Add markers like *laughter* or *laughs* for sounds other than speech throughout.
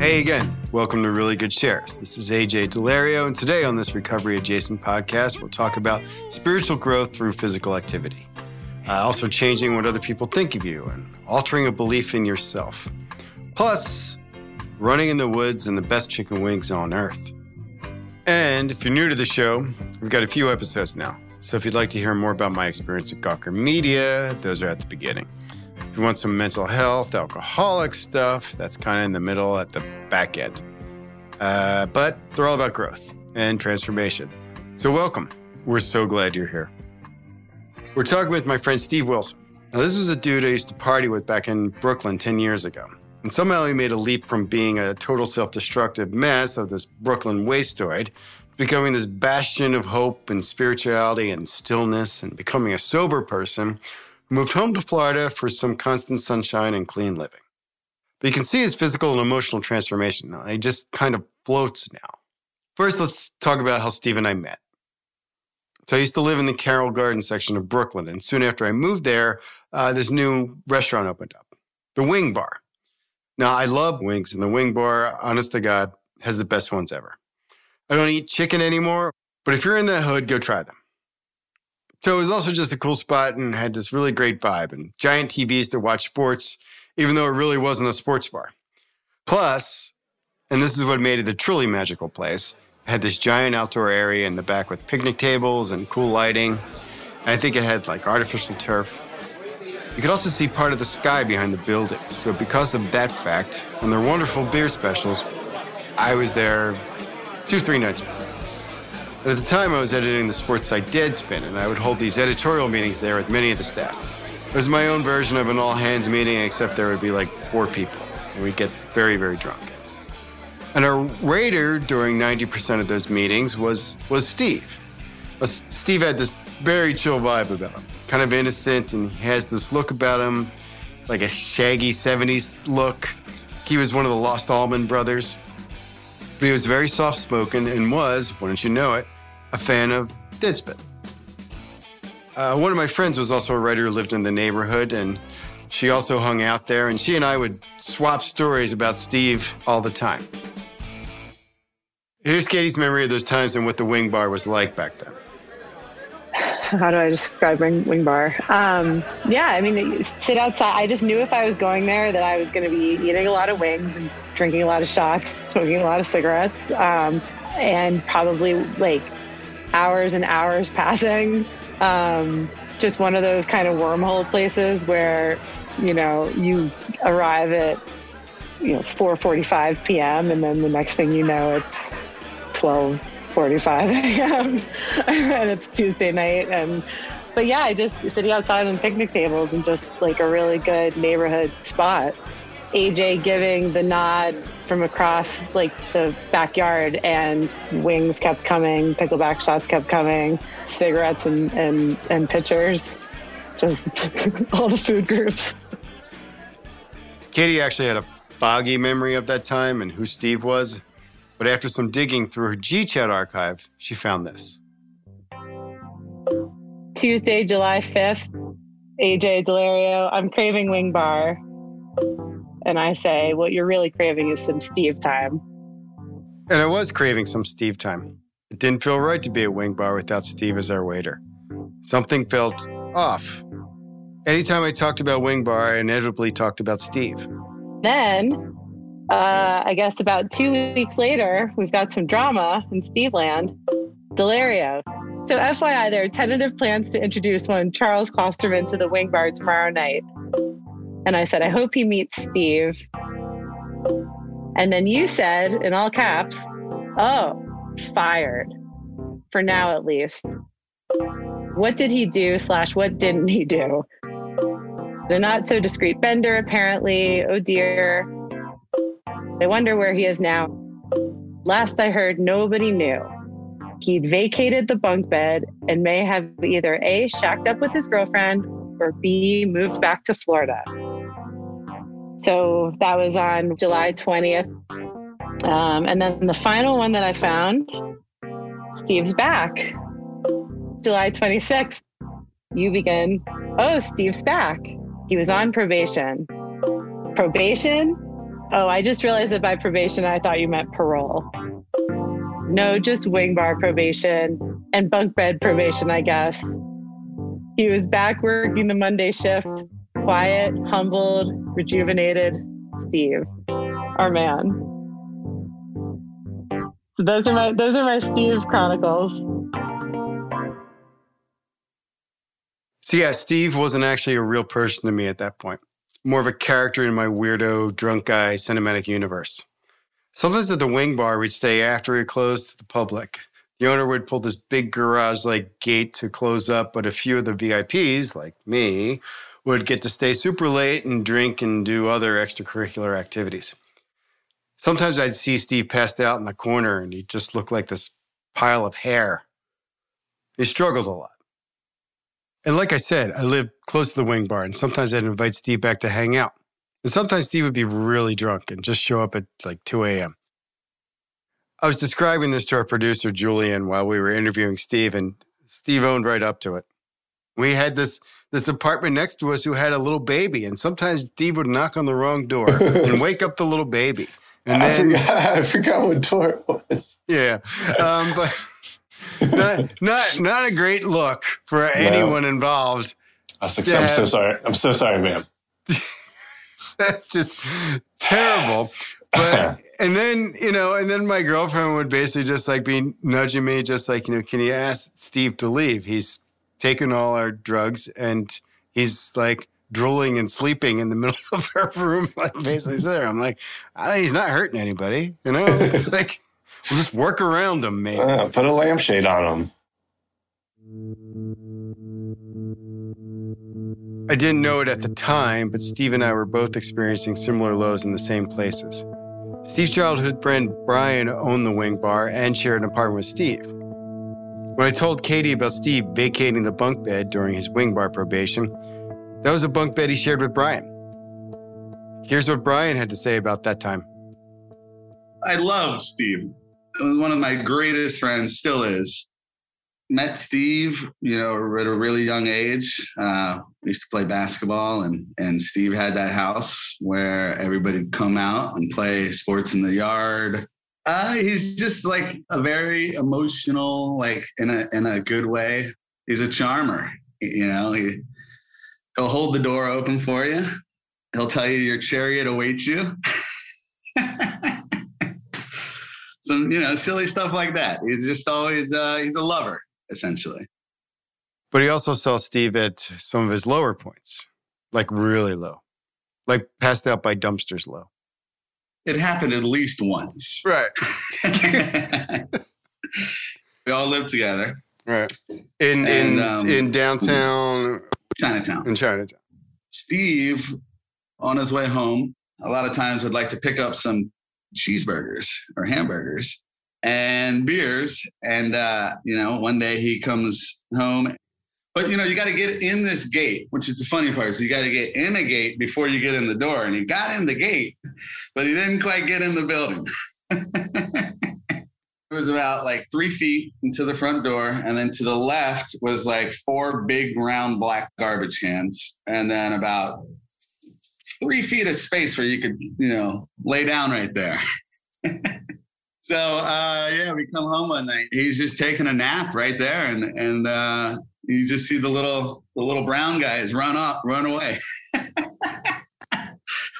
Hey again, welcome to Really Good Shares. This is AJ Daulerio, and today on this recovery adjacent podcast, we'll talk about spiritual growth through physical activity, uh, also changing what other people think of you and altering a belief in yourself. Plus, running in the woods and the best chicken wings on earth. And if you're new to the show, we've got a few episodes now. So if you'd like to hear more about my experience at Gawker Media, those are at the beginning. If you want some mental health, alcoholic stuff, that's kind of in the middle at the back end. Uh, but they're all about growth and transformation. So welcome. We're so glad you're here. We're talking with my friend Steve Wilson. Now, this was a dude I used to party with back in Brooklyn 10 years ago. And somehow he made a leap from being a total self destructive mess of this Brooklyn wasteoid to becoming this bastion of hope and spirituality and stillness and becoming a sober person moved home to Florida for some constant sunshine and clean living. But you can see his physical and emotional transformation. He just kind of floats now. First, let's talk about how Steve and I met. So I used to live in the Carroll Garden section of Brooklyn, and soon after I moved there, uh, this new restaurant opened up, the Wing Bar. Now I love wings, and the Wing Bar, honest to God, has the best ones ever. I don't eat chicken anymore, but if you're in that hood, go try them. So it was also just a cool spot and had this really great vibe and giant TVs to watch sports, even though it really wasn't a sports bar. Plus, and this is what made it a truly magical place, had this giant outdoor area in the back with picnic tables and cool lighting. And I think it had like artificial turf. You could also see part of the sky behind the building. So because of that fact, and their wonderful beer specials, I was there two, three nights. At the time, I was editing the sports site Deadspin, and I would hold these editorial meetings there with many of the staff. It was my own version of an all hands meeting, except there would be like four people, and we'd get very, very drunk. And our raider during 90% of those meetings was, was Steve. Steve had this very chill vibe about him, kind of innocent, and he has this look about him, like a shaggy 70s look. He was one of the Lost Allman brothers. But he was very soft spoken and was, wouldn't you know it, a fan of Deadspin. Uh, one of my friends was also a writer who lived in the neighborhood, and she also hung out there, and she and I would swap stories about Steve all the time. Here's Katie's memory of those times and what the wing bar was like back then. *laughs* how do I describe wing, wing bar? Um, yeah, I mean, sit outside. I just knew if I was going there that I was going to be eating a lot of wings and drinking a lot of shots, *laughs* smoking a lot of cigarettes, um, and probably like hours and hours *laughs* passing. Um, just one of those kind of wormhole places where, you know, you arrive at, you know, 4:45 p.m. and then the next thing you know, it's 12.45 a.m. *laughs* and it's Tuesday night. And but yeah, I just sitting outside on picnic tables and just like a really good neighborhood spot. AJ giving the nod from across like the backyard and wings kept coming, pickleback shots kept coming, cigarettes and and, and pitchers. just *laughs* all the food groups. Katie actually had a foggy memory of that time and who Steve was, but after some digging through her GChat archive, she found this. Tuesday, July 5th, AJ Daulerio, I'm craving wing bar. And I say, what you're really craving is some Steve time. And I was craving some Steve time. It didn't feel right to be at Wing Bar without Steve as our waiter. Something felt off. Anytime I talked about Wing Bar, I inevitably talked about Steve. Then, uh, I guess about two weeks later, we've got some drama in Steve Land. Daulerio. So, FYI, there are tentative plans to introduce one Charles Klosterman to the Wing Bar tomorrow night. And I said, I hope he meets Steve. And then you said, in all caps, oh, fired. For now, at least. What did he do, slash, what didn't he do? The not so discreet Bender, apparently. Oh dear. I wonder where he is now. Last I heard, nobody knew. He'd vacated the bunk bed and may have either A, shacked up with his girlfriend, or B, moved back to Florida. So that was on July 20th. Um, and then the final one that I found, Steve's back. July 26th, you begin, oh, Steve's back. He was on probation. Probation? Oh, I just realized that by probation, I thought you meant parole. No, just wing bar probation and bunk bed probation, I guess. He was back working the Monday shift, quiet, humbled, rejuvenated Steve, our man. So those are my those are my Steve chronicles. So, yeah, Steve wasn't actually a real person to me at that point, more of a character in my weirdo, drunk guy cinematic universe. Sometimes at the wing bar, we'd stay after it closed to the public. The owner would pull this big garage like gate to close up, but a few of the VIPs, like me, would get to stay super late and drink and do other extracurricular activities. Sometimes I'd see Steve passed out in the corner and he just looked like this pile of hair. He struggled a lot. And like I said, I lived close to the wing bar, and sometimes I'd invite Steve back to hang out. And sometimes Steve would be really drunk and just show up at like 2 a.m. I was describing this to our producer, Julian, while we were interviewing Steve, and Steve owned right up to it. We had this this apartment next to us who had a little baby, and sometimes Steve would knock on the wrong door and *laughs* wake up the little baby. And I, then, forgot, *laughs* I forgot what door it was. yeah, um, but not not not a great look for anyone involved. I was like, I'm so sorry. I'm so sorry, ma'am. *laughs* That's just terrible. But and then you know, and then my girlfriend would basically just like be nudging me, just like you know, can you ask Steve to leave? He's taken all our drugs and he's like drooling and sleeping in the *laughs* middle of our room, like basically there. I'm like, "Ah, he's not hurting anybody, you know. *laughs* It's like we'll just work around him, maybe. Uh, put a lampshade on him. I didn't know it at the time, but Steve and I were both experiencing similar lows in the same places. Steve's childhood friend Brian owned the wing bar and shared an apartment with Steve. When I told Katie about Steve vacating the bunk bed during his wing bar probation, that was a bunk bed he shared with Brian. Here's what Brian had to say about that time. I love Steve. One of my greatest friends, still is. Met Steve, you know, at a really young age. Uh, we used to play basketball, and and Steve had that house where everybody would come out and play sports in the yard. Uh, he's just like a very emotional, like in a in a good way. He's a charmer, you know. He he'll hold the door open for you. He'll tell you your chariot awaits you. *laughs* Some you know silly stuff like that. He's just always uh, he's a lover essentially. But he also saw Steve at some of his lower points, like really low, like passed out by dumpsters low. It happened at least once. Right. *laughs* we all lived together, Right. In And, in um, in downtown Chinatown. in Chinatown. Steve, on his way home, a lot of times would like to pick up some cheeseburgers or hamburgers and beers. And, uh, you know, one day he comes home But you know, you got to get in this gate, which is the funny part. So you got to get in a gate before you get in the door. And he got in the gate, but he didn't quite get in the building. *laughs* it was about like three feet into the front door, and then to the left was like four big round black garbage cans, and then about three feet of space where you could, you know, lay down right there. *laughs* so uh, yeah, we come home one night. He's just taking a nap right there, and and uh, you just see the little the little brown guys run up, run away. *laughs*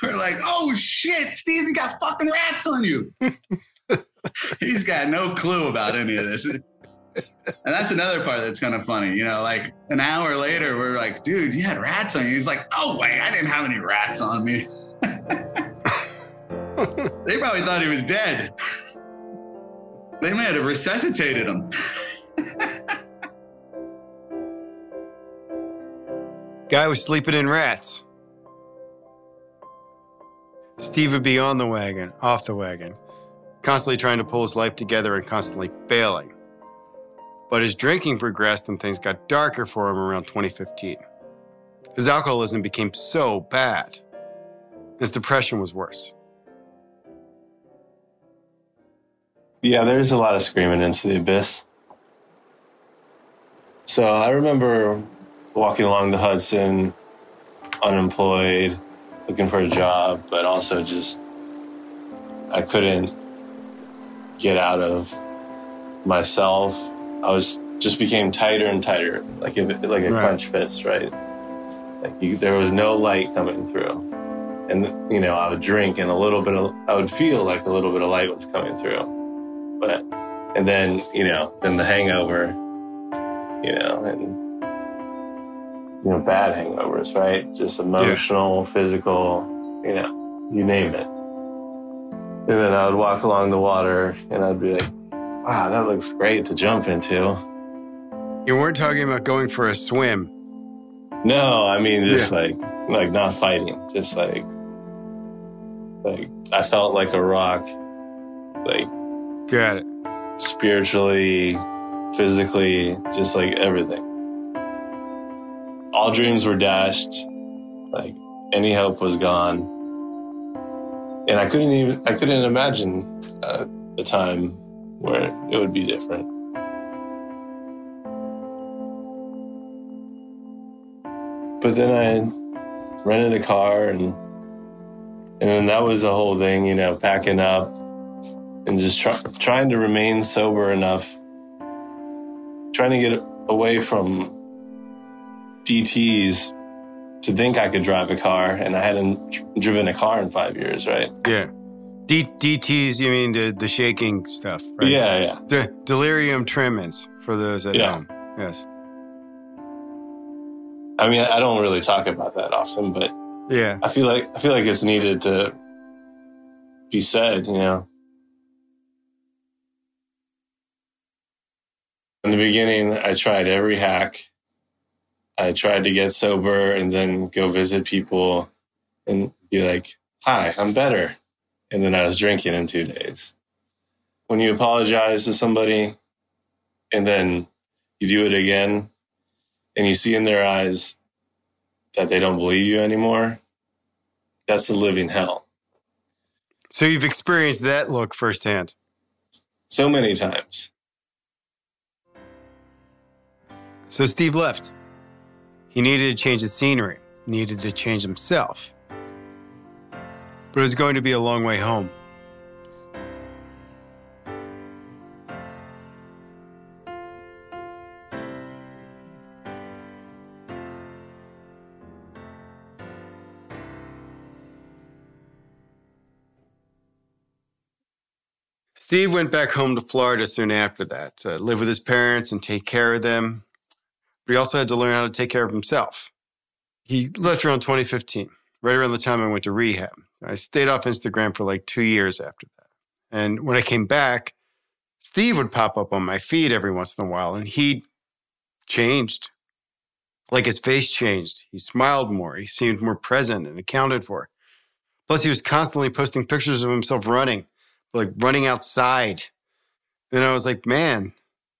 We're like, oh shit, Steve, you got fucking rats on you. *laughs* He's got no clue about any of this. And that's another part that's kind of funny. You know, like an hour later, we're like, dude, you had rats on you. He's like, oh, wait, I didn't have any rats on me. *laughs* they probably thought he was dead. They might have resuscitated him. Guy was sleeping in rats. Steve would be on the wagon, off the wagon, constantly trying to pull his life together and constantly failing. But his drinking progressed and things got darker for him around 2015. His alcoholism became so bad. His depression was worse. Yeah, there's a lot of screaming into the abyss. So I remember walking along the Hudson, unemployed, looking for a job, but also just I couldn't get out of myself. I was just became tighter and tighter, like if, like a Right. clenched fist, right? Like you, there was no light coming through, and you know I would drink, and a little bit of I would feel like a little bit of light was coming through, but and then you know then the hangover, you know, and you know bad hangovers, right? Just emotional, physical, you know, you name it. And then I would walk along the water, and I'd be like, "Wow, that looks great to jump into." You weren't talking about going for a swim. No, I mean just Yeah. like like not fighting, just like like I felt like a rock, like Got it. spiritually, physically, just like everything. All dreams were dashed, like any hope was gone, and I couldn't even I couldn't imagine uh, a time where it would be different. But then I rented a car and and then that was the whole thing, you know, packing up and just try, trying to remain sober enough, trying to get away from DTs to think I could drive a car, and I hadn't driven a car in five years, right? Yeah. D- DTs, you mean the, the shaking stuff, right? Yeah, yeah. De- delirium tremens for those at Yeah. home. Yes. I mean, I don't really talk about that often, but Yeah. I feel like I feel like it's needed to be said, you know. In the beginning, I tried every hack. I tried to get sober and then go visit people and be like, "Hi, I'm better." And then I was drinking in 2 days. When you apologize to somebody and then you do it again and you see in their eyes that they don't believe you anymore, that's a living hell. So you've experienced that look firsthand. So many times. So Steve left. He needed to change the scenery, needed to change himself. But it was going to be a long way home. Steve went back home to Florida soon after that to live with his parents and take care of them. But he also had to learn how to take care of himself. He left around 2015, right around the time I went to rehab. I stayed off Instagram for like two years after that. And when I came back, Steve would pop up on my feed every once in a while and he changed. Like his face changed. He smiled more. He seemed more present and accounted for. Plus, he was constantly posting pictures of himself running, like running outside. Then I was like, man,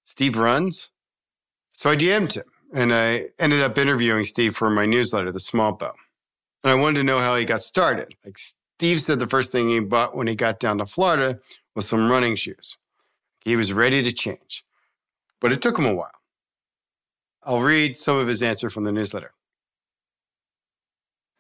Steve runs? So I DM'd him and I ended up interviewing Steve for my newsletter, The Small Bow. And I wanted to know how he got started. Like Steve said, the first thing he bought when he got down to Florida was some running shoes. He was ready to change, but it took him a while. I'll read some of his answer from the newsletter.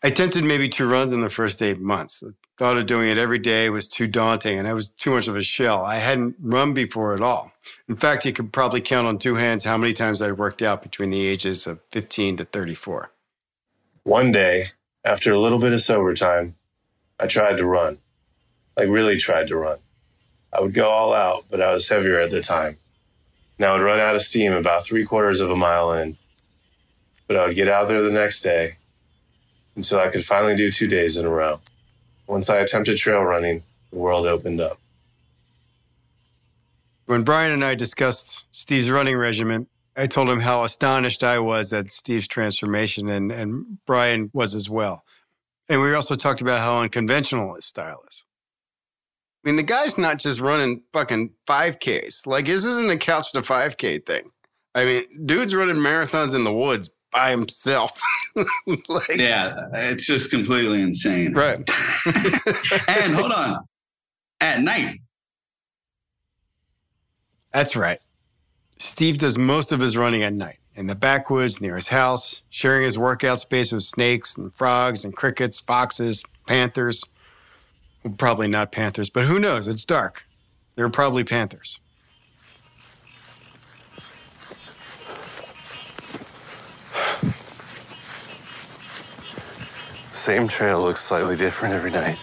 I attempted maybe two runs in the first eight months. The thought of doing it every day was too daunting and I was too much of a shell. I hadn't run before at all. In fact, you could probably count on two hands how many times I'd worked out between the ages of 15 to 34. One day, after a little bit of sober time, I tried to run. Like, really tried to run. I would go all out, but I was heavier at the time. And I would run out of steam about three quarters of a mile in. But I would get out there the next day until I could finally do two days in a row. Once I attempted trail running, the world opened up. When Brian and I discussed Steve's running regimen, I told him how astonished I was at Steve's transformation, and, and Brian was as well. And we also talked about how unconventional his style is. I mean, the guy's not just running fucking 5Ks. Like, this isn't a couch to 5K thing. I mean, dude's running marathons in the woods by himself. *laughs* like, Yeah, it's just completely insane. Right. *laughs* and hold on, at night. That's right. Steve does most of his running at night in the backwoods near his house, sharing his workout space with snakes and frogs and crickets, foxes, panthers. Well, probably not panthers, but who knows? It's dark. There are probably panthers. Same trail looks slightly different every night.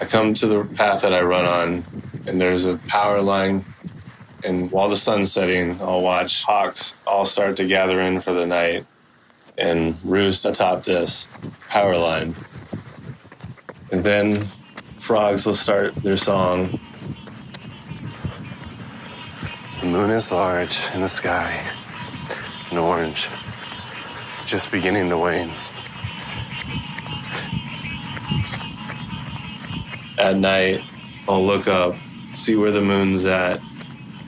I come to the path that I run on, and there's a power line. And while the sun's setting, I'll watch hawks all start to gather in for the night and roost atop this power line. And then frogs will start their song. The moon is large in the sky, and orange, just beginning to wane. At night, I'll look up, see where the moon's at,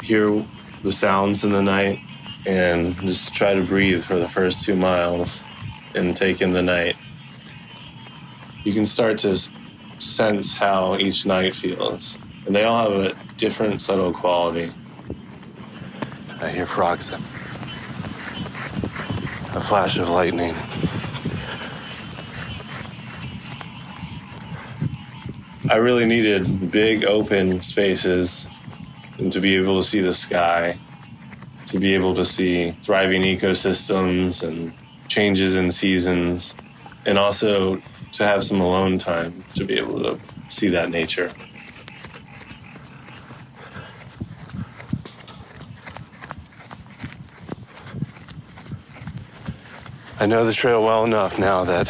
hear the sounds in the night, and just try to breathe for the first two miles and take in the night. You can start to sense how each night feels, and they all have a different subtle quality. I hear frogs. A flash of lightning. I really needed big open spaces and to be able to see the sky, to be able to see thriving ecosystems and changes in seasons, and also to have some alone time to be able to see that nature. I know the trail well enough now that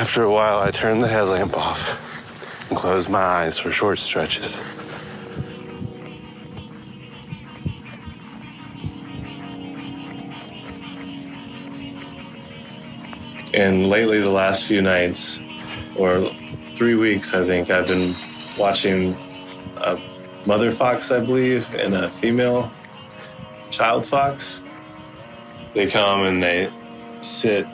after a while I turn the headlamp off and close my eyes for short stretches. And lately, the last few nights, or three weeks, I think, I've been watching a mother fox, I believe, and a female child fox. They come and they sit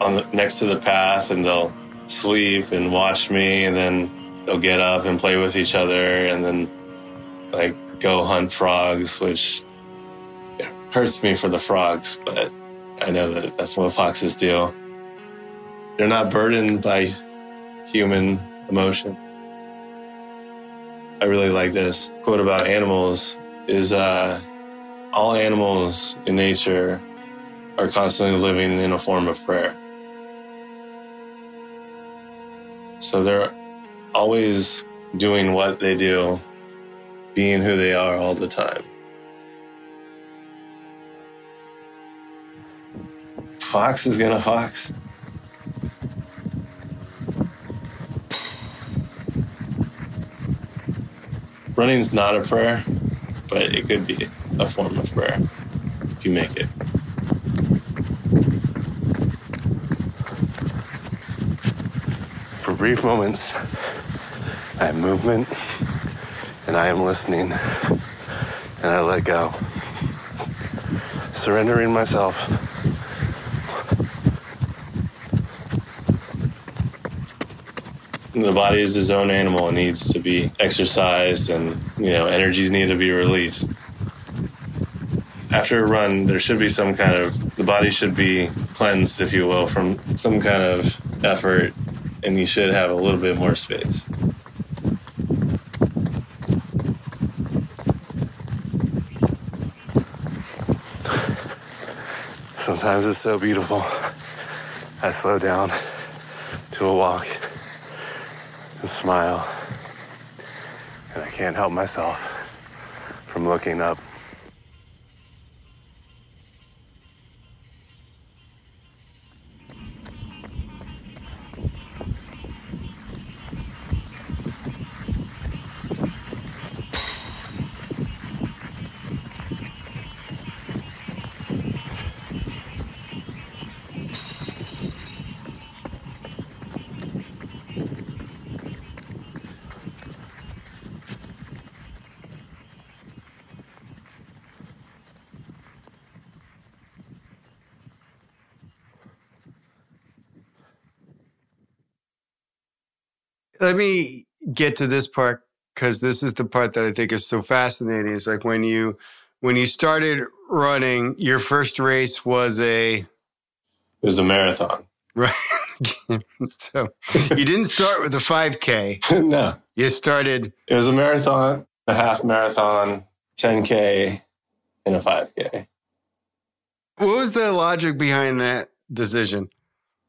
on the, next to the path and they'll sleep and watch me, and then they'll get up and play with each other, and then like go hunt frogs, which yeah, hurts me for the frogs, but I know that that's what foxes do. They're not burdened by human emotion. I really like this quote about animals is uh, all animals in nature are constantly living in a form of prayer. So they're always doing what they do, being who they are all the time. Fox is gonna fox. Running's not a prayer, but it could be a form of prayer if you make it. Brief moments, I have movement and I am listening. and I let go, surrendering myself. The body is its own animal. It needs to be exercised and, you know, energies need to be released. After a run, there should be some kind of, the body should be cleansed, if you will, from some kind of effort, and you should have a little bit more space. Sometimes it's so beautiful. I slow down to a walk and smile, and I can't help myself from looking up. Get to this part because this is the part that I think is so fascinating. It's like when you when you started running, your first race was a It was a marathon. right. *laughs* so you didn't start with a 5K. *laughs* no, You started it was a marathon, a half marathon, 10K, and a 5K. what was the logic behind that decision?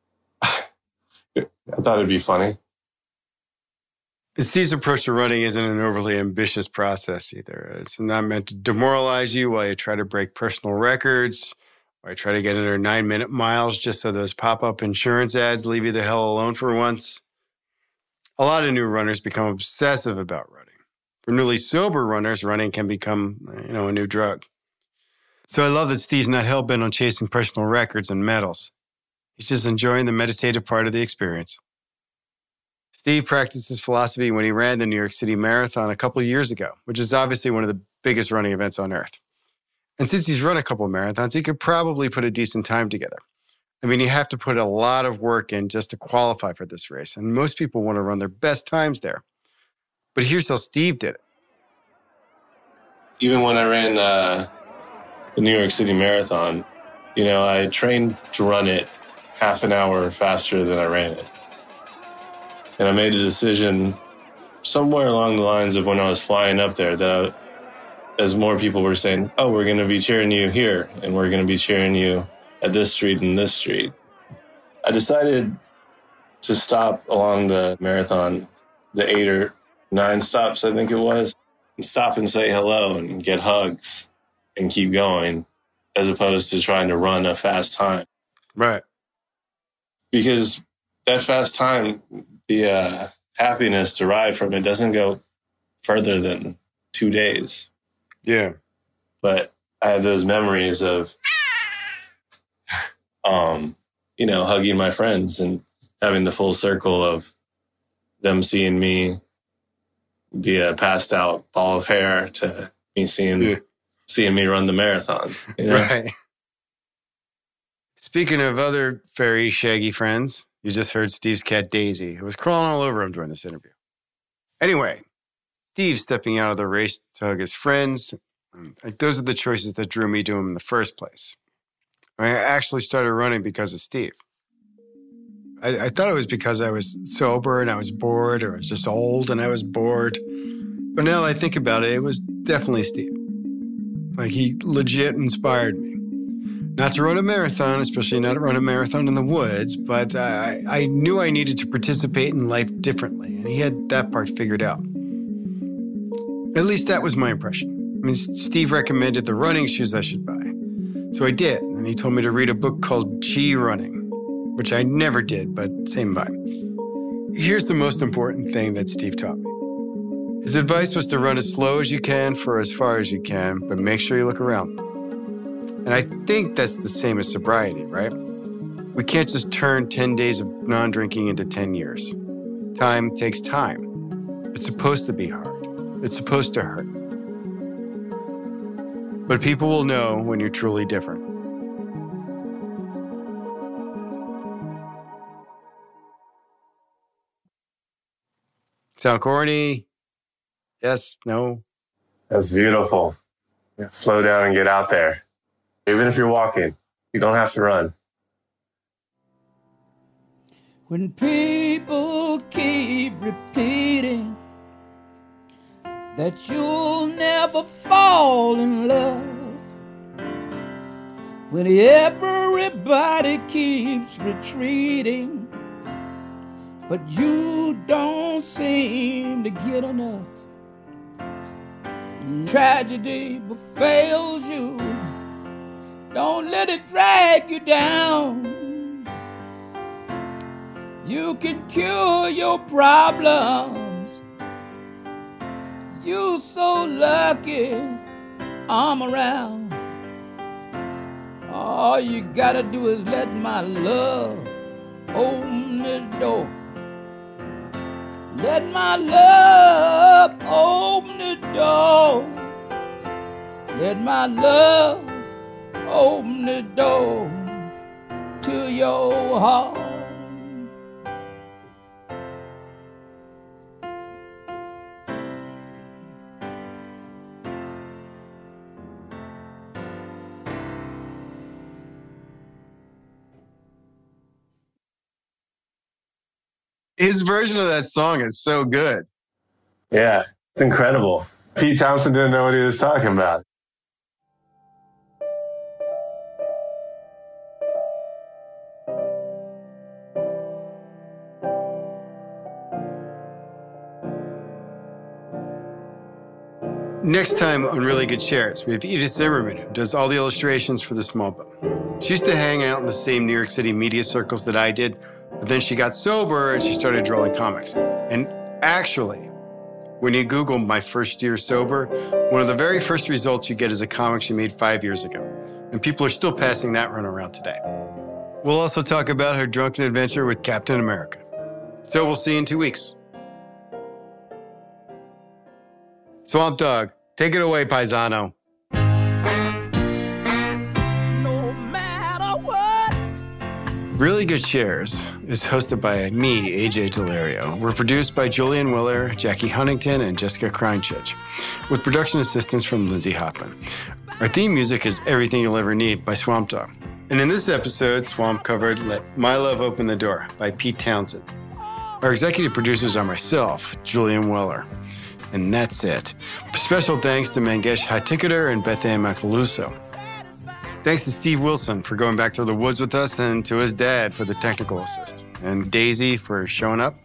*sighs* I thought it'd be funny. Steve's approach to running isn't an overly ambitious process either. It's not meant to demoralize you while you try to break personal records or you try to get under nine minute miles just so those pop up insurance ads leave you the hell alone for once. A lot of new runners become obsessive about running. For newly sober runners, running can become, you know, a new drug. So I love that Steve's not hell bent on chasing personal records and medals. He's just enjoying the meditative part of the experience. Steve practiced his philosophy when he ran the New York City Marathon a couple years ago, which is obviously one of the biggest running events on earth. And since he's run a couple marathons, he could probably put a decent time together. I mean, you have to put a lot of work in just to qualify for this race, and most people want to run their best times there. But here's how Steve did it. Even when I ran uh, the New York City Marathon, you know, I trained to run it half an hour faster than I ran it. And I made a decision somewhere along the lines of when I was flying up there that I, as more people were saying, oh, we're going to be cheering you here and we're going to be cheering you at this street and this street. I decided to stop along the marathon, the eight or nine stops, I think it was, and stop and say hello and get hugs and keep going as opposed to trying to run a fast time Right. because that fast time, the uh, happiness derived from it doesn't go further than two days. Yeah. But I have those memories of, *laughs* um, you know, hugging my friends and having the full circle of them seeing me be a passed out ball of hair to me seeing Yeah. seeing me run the marathon. you know? Right. *laughs* Speaking of other furry, shaggy friends, you just heard Steve's cat Daisy, who was crawling all over him during this interview. Anyway, Steve stepping out of the race to hug his friends. um, Like those are the choices that drew me to him in the first place. I actually started running because of Steve. I, I thought it was because I was sober and I was bored, or I was just old and I was bored. But now I think about it, it was definitely Steve. Like he legit inspired me. Not to run a marathon, especially not to run a marathon in the woods, but I, I knew I needed to participate in life differently, and he had that part figured out. At least that was my impression. I mean, Steve recommended the running shoes I should buy. So I did, and he told me to read a book called Chi Running, which I never did, but same vibe. Here's the most important thing that Steve taught me. His advice was to run as slow as you can for as far as you can, but make sure you look around. And I think that's the same as sobriety, right? We can't just turn 10 days of non drinking into 10 years. Time takes time. It's supposed to be hard, it's supposed to hurt. but people will know when you're truly different. Sound corny? Yes, no. That's beautiful. Slow down and get out there. Even if you're walking, you don't have to run. When people keep repeating that you'll never fall in love. When everybody keeps retreating, but you don't seem to get enough. Tragedy befalls you. Don't let it drag you down. You can cure your problems. You so lucky I'm around. All you gotta do is let my love open the door. Let my love open the door. Let my love open the door to your heart. His version of that song is so good. Yeah, it's incredible. Pete Townshend didn't know what he was talking about. Next time on Really Good Shares, we have Edith Zimmerman, who does all the illustrations for the small book. She used to hang out in the same New York City media circles that I did, but then she got sober and she started drawing comics. And actually, when you Google my first year sober, one of the very first results you get is a comic she made five years ago. And people are still passing that run around today. We'll also talk about her drunken adventure with Captain America. So we'll see you in two weeks. Swamp Dogg, take it away, Paisano. No matter what. Really Good Shares is hosted by me, AJ Daulerio. We're produced by Julian Willer, Jackie Huntington, and Jessica Kreinchich, with production assistance from Lindsay Hoffman. Our theme music is Everything You'll Ever Need by Swamp Dogg. And in this episode, Swamp covered Let My Love Open the Door by Pete Townshend. Our executive producers are myself, Julian Weller. And that's it. Special thanks to Mangesh Hattikudur and Beth Ann Macaluso. Thanks to Steve Wilson for going back through the woods with us and to his dad for the technical assist. And Daisy for showing up.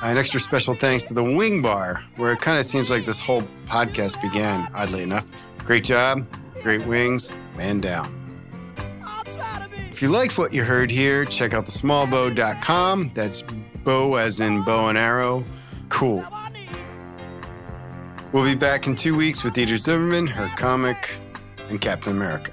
An extra special thanks to the Wing Bar, where it kind of seems like this whole podcast began, oddly enough. Great job, great wings, man down. If you liked what you heard here, check out thesmallbow.com. That's bow as in bow and arrow. Cool. We'll be back in two weeks with Edith Zimmerman, her comic, and Captain America.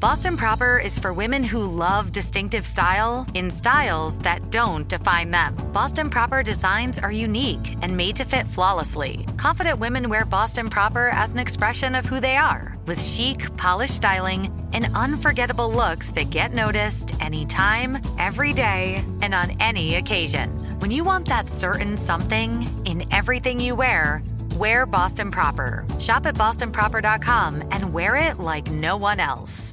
Boston Proper is for women who love distinctive style in styles that don't define them. Boston Proper designs are unique and made to fit flawlessly. Confident women wear Boston Proper as an expression of who they are, with chic, polished styling and unforgettable looks that get noticed anytime, every day, and on any occasion. When you want that certain something in everything you wear, wear Boston Proper. Shop at bostonproper.com and wear it like no one else.